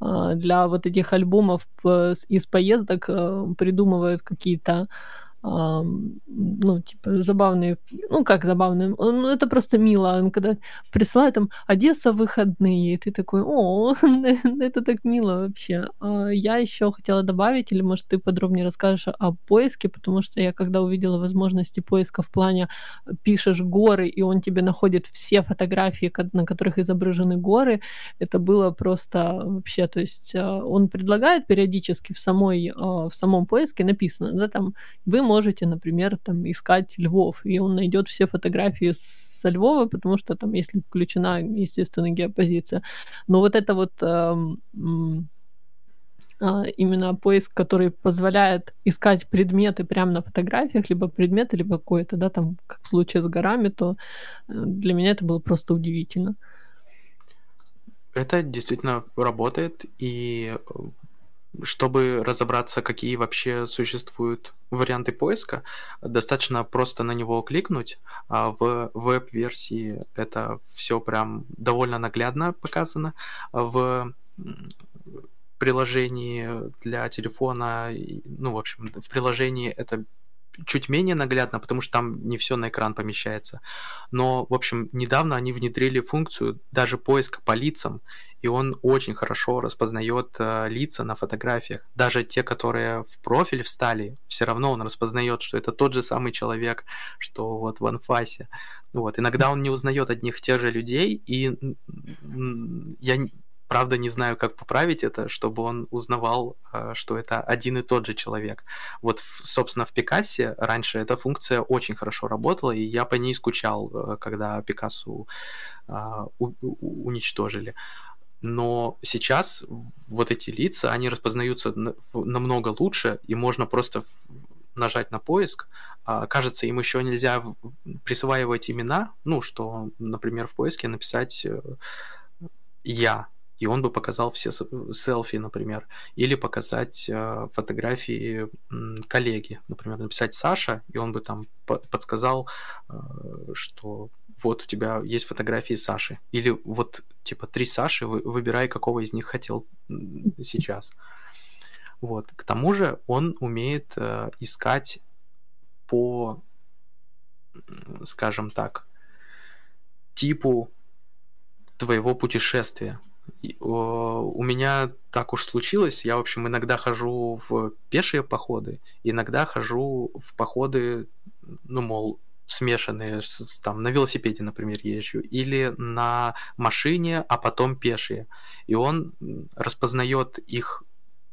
э, для вот этих альбомов э, из поездок э, придумывают какие-то ну, типа, забавные, ну, как забавные, ну, это просто мило, он когда присылает там Одесса выходные, и ты такой, о, [laughs] это так мило вообще. А я еще хотела добавить, или, может, ты подробнее расскажешь о поиске, потому что я, когда увидела возможности поиска в плане пишешь горы, и он тебе находит все фотографии, на которых изображены горы, это было просто вообще, то есть а, он предлагает периодически в самой, а, в самом поиске написано, да, там, вы можете, например, там искать львов, и он найдет все фотографии со Львова, потому что там, если включена, естественно, геопозиция. Но вот это вот эм, а, именно поиск, который позволяет искать предметы прямо на фотографиях, либо предметы, либо какое-то, да, там, как в случае с горами, то э, для меня это было просто удивительно. Это действительно работает, и э, чтобы разобраться, какие вообще существуют варианты поиска, достаточно просто на него кликнуть. А в веб-версии это все прям довольно наглядно показано. В приложении для телефона, ну, в общем, в приложении это чуть менее наглядно, потому что там не все на экран помещается. Но, в общем, недавно они внедрили функцию даже поиска по лицам, и он очень хорошо распознает э, лица на фотографиях. Даже те, которые в профиль встали, все равно он распознает, что это тот же самый человек, что вот в анфасе. Вот. Иногда он не узнает одних тех же людей, и я Правда, не знаю, как поправить это, чтобы он узнавал, э, что это один и тот же человек. Вот, собственно, в Пикассе раньше эта функция очень хорошо работала, и я по ней скучал, э, когда Пикассу уничтожили. Но сейчас вот эти лица, они распознаются намного лучше, и можно просто нажать на поиск. А, кажется, им еще нельзя присваивать имена, ну, что, например, в поиске написать э, «я», и он бы показал все селфи, например, или показать э, фотографии коллеги, например, написать Саша, и он бы там подсказал, э, что вот у тебя есть фотографии Саши, или вот типа три Саши, вы, выбирай, какого из них хотел [laughs] сейчас. Вот. К тому же он умеет э, искать по, скажем так, типу твоего путешествия у меня так уж случилось. Я, в общем, иногда хожу в пешие походы, иногда хожу в походы, ну, мол, смешанные, там, на велосипеде, например, езжу, или на машине, а потом пешие. И он распознает их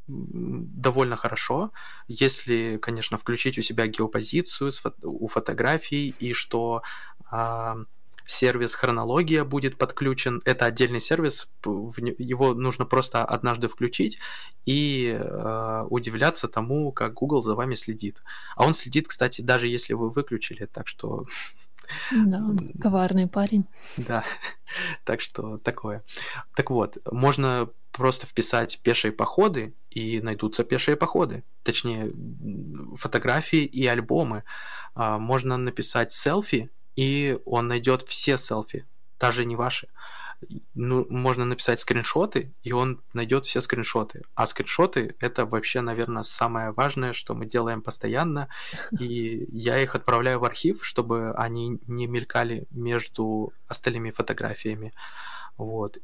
довольно хорошо, если, конечно, включить у себя геопозицию у фотографий и что а, сервис хронология будет подключен. Это отдельный сервис, его нужно просто однажды включить и э, удивляться тому, как Google за вами следит. А он следит, кстати, даже если вы выключили, так что... [laughs] Да, [laughs] коварный парень. Да, [laughs] так что такое. Так вот, можно просто вписать пешие походы, и найдутся пешие походы. Точнее, фотографии и альбомы. А, можно написать селфи, и он найдет все селфи, даже не ваши. Ну, можно написать скриншоты, и он найдет все скриншоты. А скриншоты это вообще, наверное, самое важное, что мы делаем постоянно. И я их отправляю в архив, чтобы они не мелькали между остальными фотографиями. Вот.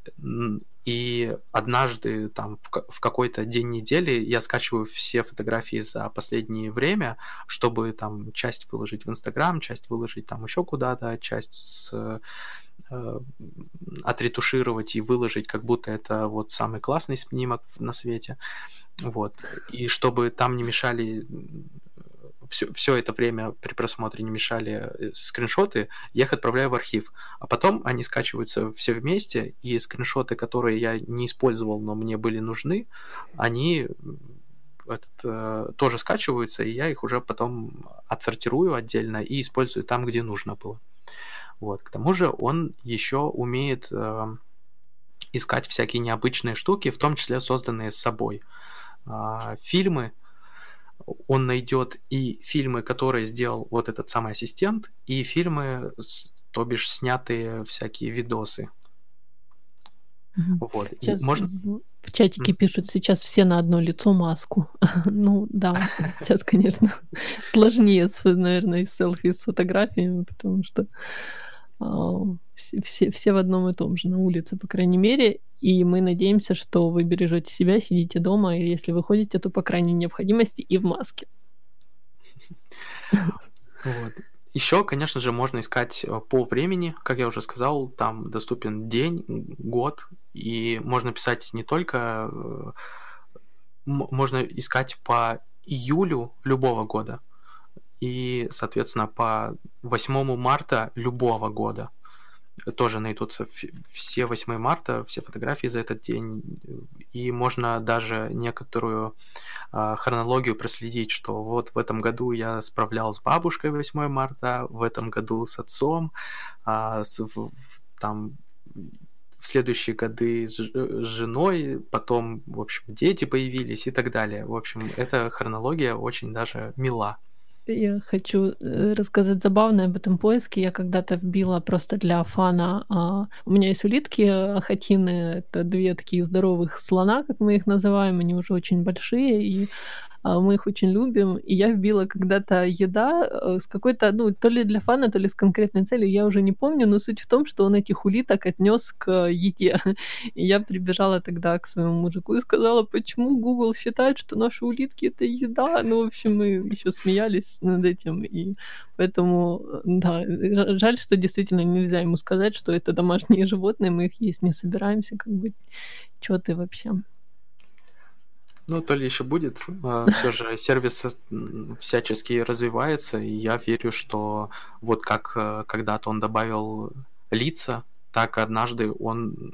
И однажды там в какой-то день недели я скачиваю все фотографии за последнее время, чтобы там часть выложить в Инстаграм, часть выложить там еще куда-то, часть с, э, отретушировать и выложить, как будто это вот самый классный снимок на свете. Вот. И чтобы там не мешали все, все это время при просмотре не мешали э, скриншоты, я их отправляю в архив. А потом они скачиваются все вместе, и скриншоты, которые я не использовал, но мне были нужны, они этот, э, тоже скачиваются, и я их уже потом отсортирую отдельно и использую там, где нужно было. Вот. К тому же он еще умеет э, искать всякие необычные штуки, в том числе созданные с собой. Э, фильмы, он найдет и фильмы, которые сделал вот этот самый ассистент, и фильмы, то бишь снятые всякие видосы. Вот. Сейчас можно... В чатике пишут сейчас все на одно лицо маску. [laughs] ну да, сейчас, конечно, сложнее, наверное, селфи с фотографиями, потому что а, все, все в одном и том же, на улице, по крайней мере. И мы надеемся, что вы бережете себя, сидите дома, и если вы ходите, то по крайней необходимости и в маске. Вот. Еще, конечно же, можно искать э, по времени, как я уже сказал, там доступен день, год, и можно писать не только, э, можно искать по июлю любого года, и, соответственно, по 8 марта любого года. Тоже найдутся все 8 марта, все фотографии за этот день, и можно даже некоторую а, хронологию проследить, что вот в этом году я справлял с бабушкой 8 марта, в этом году с отцом, а, там в следующие годы с женой, потом, в общем, дети появились и так далее. В общем, эта хронология очень даже мила. Я хочу э, рассказать забавное об этом поиске. Я когда-то вбила просто для фана. А, у меня есть улитки ахатины. Это две такие здоровых слона, как мы их называем. Они уже очень большие. И мы их очень любим. И я вбила когда-то еда э, с какой-то, ну, то ли для фана, то ли с конкретной целью, я уже не помню, но суть в том, что он этих улиток отнес к еде. [laughs] И я прибежала тогда к своему мужику и сказала, почему Google считает, что наши улитки это еда. Ну, в общем, мы еще смеялись над этим. И поэтому, да, жаль, что действительно нельзя ему сказать, что это домашние животные, мы их есть не собираемся, как бы, что ты вообще. Ну, то ли еще будет. А, Все же сервис всячески развивается, и я верю, что вот как э, когда-то он добавил лица, так однажды он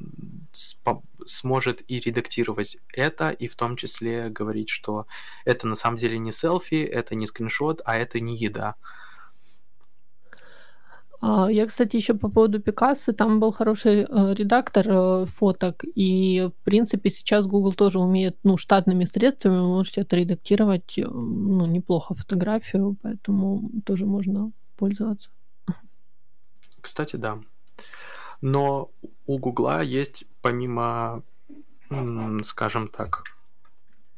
сможет и редактировать это, и в том числе говорить, что это на самом деле не селфи, это не скриншот, а это не еда. А, я, кстати, еще по поводу Пикассо, там был хороший э, редактор э, фоток, и, в принципе, сейчас Google тоже умеет, ну, штатными средствами вы можете отредактировать, э, ну, неплохо фотографию, поэтому тоже можно пользоваться. Кстати, да. Но у Гугла есть, помимо, скажем так,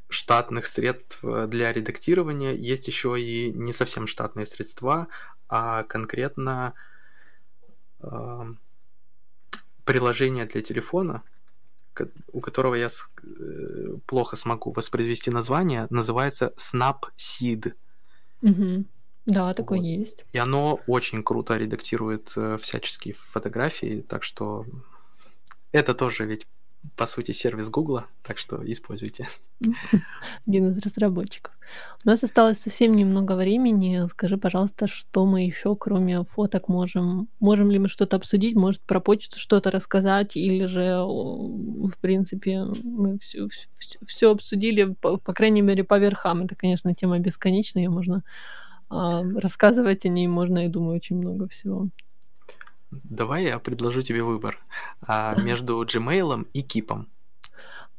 штатных средств для редактирования, есть еще и не совсем штатные средства, а конкретно приложение для телефона, у которого я э, плохо смогу воспроизвести название, называется Snapseed. Угу. Да, такое вот. есть. И оно очень круто редактирует э, всяческие фотографии, так что это тоже ведь по сути, сервис Гугла, так что используйте. [laughs] Один из разработчиков. У нас осталось совсем немного времени. Скажи, пожалуйста, что мы еще, кроме фоток, можем... Можем ли мы что-то обсудить? Может, про почту что-то рассказать? Или же, в принципе, мы все, все, все обсудили, по, по крайней мере, по верхам. Это, конечно, тема бесконечная, ее можно э, рассказывать о ней можно, я думаю, очень много всего. Давай я предложу тебе выбор а, между Gmail и Кипом.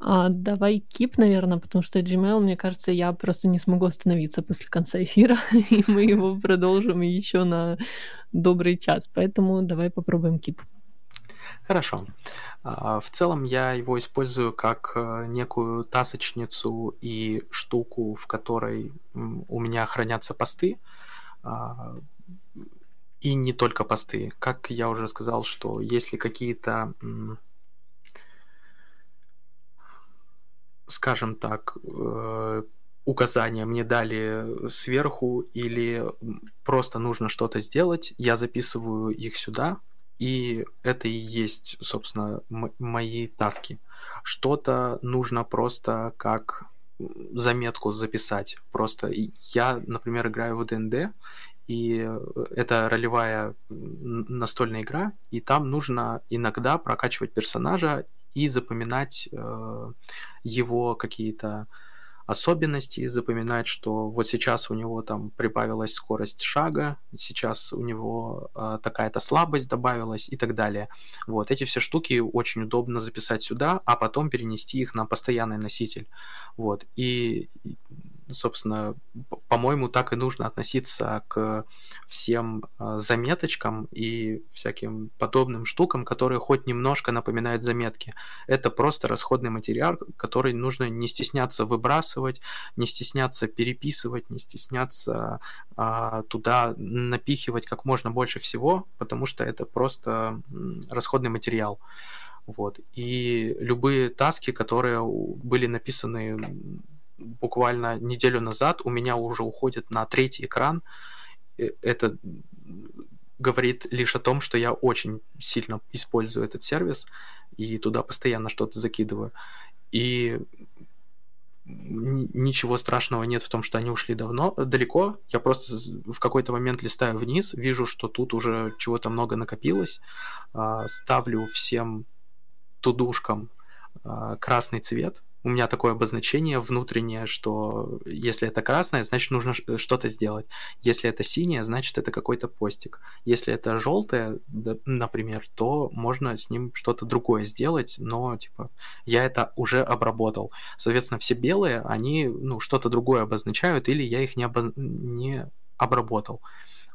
А, давай Кип, наверное, потому что Gmail, мне кажется, я просто не смогу остановиться после конца эфира, [laughs] и мы его продолжим еще на добрый час. Поэтому давай попробуем Кип. Хорошо. А, в целом я его использую как э, некую тасочницу и штуку, в которой у меня хранятся посты. А, и не только посты. Как я уже сказал, что если какие-то, скажем так, э, указания мне дали сверху или просто нужно что-то сделать, я записываю их сюда, и это и есть, собственно, мои таски. Что-то нужно просто как заметку записать. Просто я, например, играю в ДНД, и это ролевая настольная игра, и там нужно иногда прокачивать персонажа и запоминать э, его какие-то особенности, запоминать, что вот сейчас у него там прибавилась скорость шага, сейчас у него э, такая-то слабость добавилась и так далее. Вот эти все штуки очень удобно записать сюда, а потом перенести их на постоянный носитель. Вот и собственно, по-моему, так и нужно относиться к всем а, заметочкам и всяким подобным штукам, которые хоть немножко напоминают заметки. Это просто расходный материал, который нужно не стесняться выбрасывать, не стесняться переписывать, не стесняться а, туда напихивать как можно больше всего, потому что это просто расходный материал. Вот. И любые таски, которые были написаны буквально неделю назад у меня уже уходит на третий экран. Это говорит лишь о том, что я очень сильно использую этот сервис и туда постоянно что-то закидываю. И ничего страшного нет в том, что они ушли давно, далеко. Я просто в какой-то момент листаю вниз, вижу, что тут уже чего-то много накопилось, а, ставлю всем тудушкам а, красный цвет, у меня такое обозначение внутреннее, что если это красное, значит нужно что-то сделать. Если это синее, значит это какой-то постик. Если это желтое, например, то можно с ним что-то другое сделать, но типа я это уже обработал. Соответственно, все белые, они ну, что-то другое обозначают, или я их не, обоз... не обработал.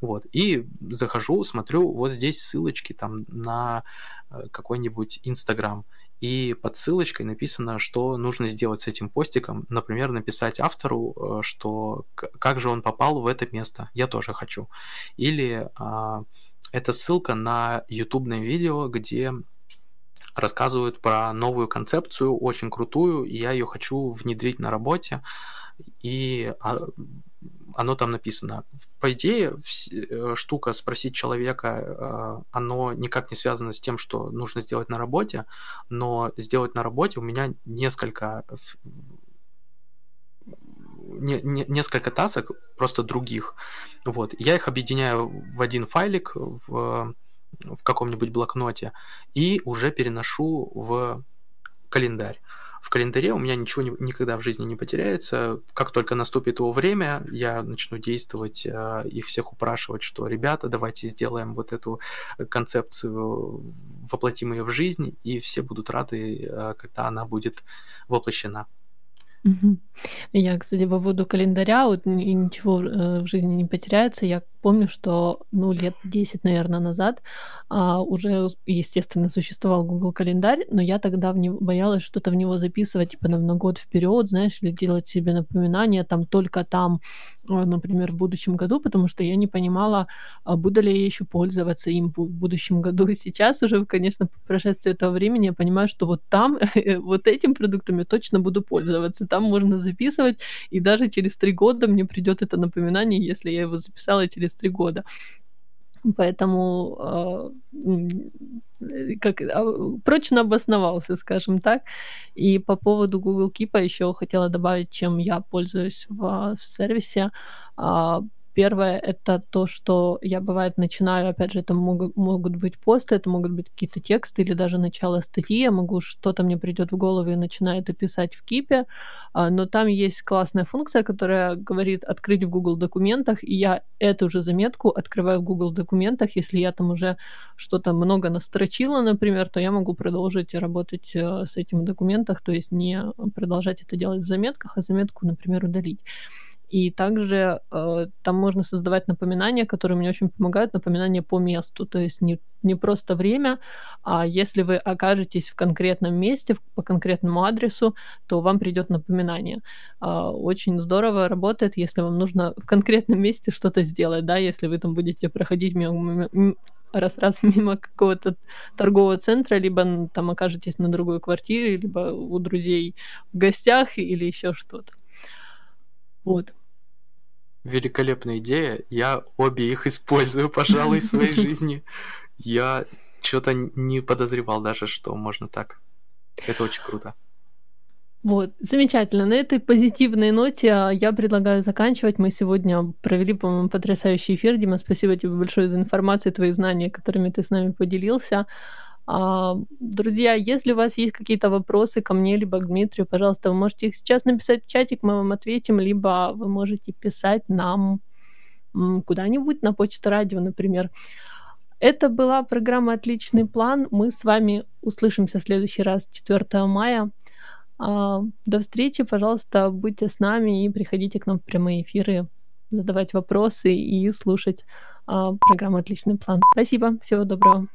Вот. И захожу, смотрю, вот здесь ссылочки там на э, какой-нибудь Инстаграм и под ссылочкой написано, что нужно сделать с этим постиком. Например, написать автору, э, что как же он попал в это место, я тоже хочу. Или а, это ссылка на ютубное видео, где рассказывают про новую концепцию, очень крутую, и я ее хочу внедрить на работе. И а, оно там написано. По идее, э, штука спросить человека, э, оно никак не связано с тем, что нужно сделать на работе, но сделать на работе у меня несколько не, не, несколько тасок, просто других. Вот. Я их объединяю в один файлик в, в каком-нибудь блокноте и уже переношу в календарь в календаре у меня ничего не, никогда в жизни не потеряется. Как только наступит его время, я начну действовать э, и всех упрашивать, что ребята, давайте сделаем вот эту концепцию, воплотим ее в жизнь, и все будут рады, э, когда она будет воплощена. Я, кстати, по поводу календаря, вот ничего э, в жизни не потеряется. Я помню, что, ну, лет 10, наверное, назад а, уже, естественно, существовал Google календарь, но я тогда в него боялась что-то в него записывать, типа, на, на год вперед, знаешь, или делать себе напоминания там только там, а, например, в будущем году, потому что я не понимала, а буду ли я еще пользоваться им в будущем году. И сейчас уже, конечно, по прошествии этого времени я понимаю, что вот там, [laughs] вот этим продуктом я точно буду пользоваться. Там можно записывать, и даже через три года мне придет это напоминание, если я его записала через три года. Поэтому э, как, а, прочно обосновался, скажем так. И по поводу Google Keep еще хотела добавить, чем я пользуюсь в, в сервисе. А, Первое — это то, что я, бывает, начинаю, опять же, это могут, могут быть посты, это могут быть какие-то тексты или даже начало статьи, я могу, что-то мне придет в голову и начинаю это писать в Кипе, а, но там есть классная функция, которая говорит открыть в Google документах, и я эту же заметку открываю в Google документах, если я там уже что-то много настрочила, например, то я могу продолжить работать э, с этим в документах, то есть не продолжать это делать в заметках, а заметку, например, удалить. И также э, там можно создавать напоминания, которые мне очень помогают, напоминания по месту. То есть не, не просто время, а если вы окажетесь в конкретном месте, по конкретному адресу, то вам придет напоминание. Э, очень здорово работает, если вам нужно в конкретном месте что-то сделать, да, если вы там будете проходить мимо, раз-раз [laughs] мимо какого-то торгового центра, либо там окажетесь на другой квартире, либо у друзей в гостях или еще что-то. Вот. Великолепная идея. Я обе их использую, пожалуй, в своей [laughs] жизни. Я что-то не подозревал даже, что можно так. Это очень круто. Вот, замечательно. На этой позитивной ноте а, я предлагаю заканчивать. Мы сегодня провели, по-моему, потрясающий эфир. Дима, спасибо тебе большое за информацию, твои знания, которыми ты с нами поделился. А, друзья, если у вас есть какие-то вопросы ко мне, либо к Дмитрию, пожалуйста, вы можете их сейчас написать в чатик, мы вам ответим, либо вы можете писать нам куда-нибудь на почту радио, например. Это была программа «Отличный план». Мы с вами услышимся в следующий раз 4 мая. А, до встречи, пожалуйста, будьте с нами и приходите к нам в прямые эфиры, задавать вопросы и слушать а, программу «Отличный план». Спасибо, всего доброго.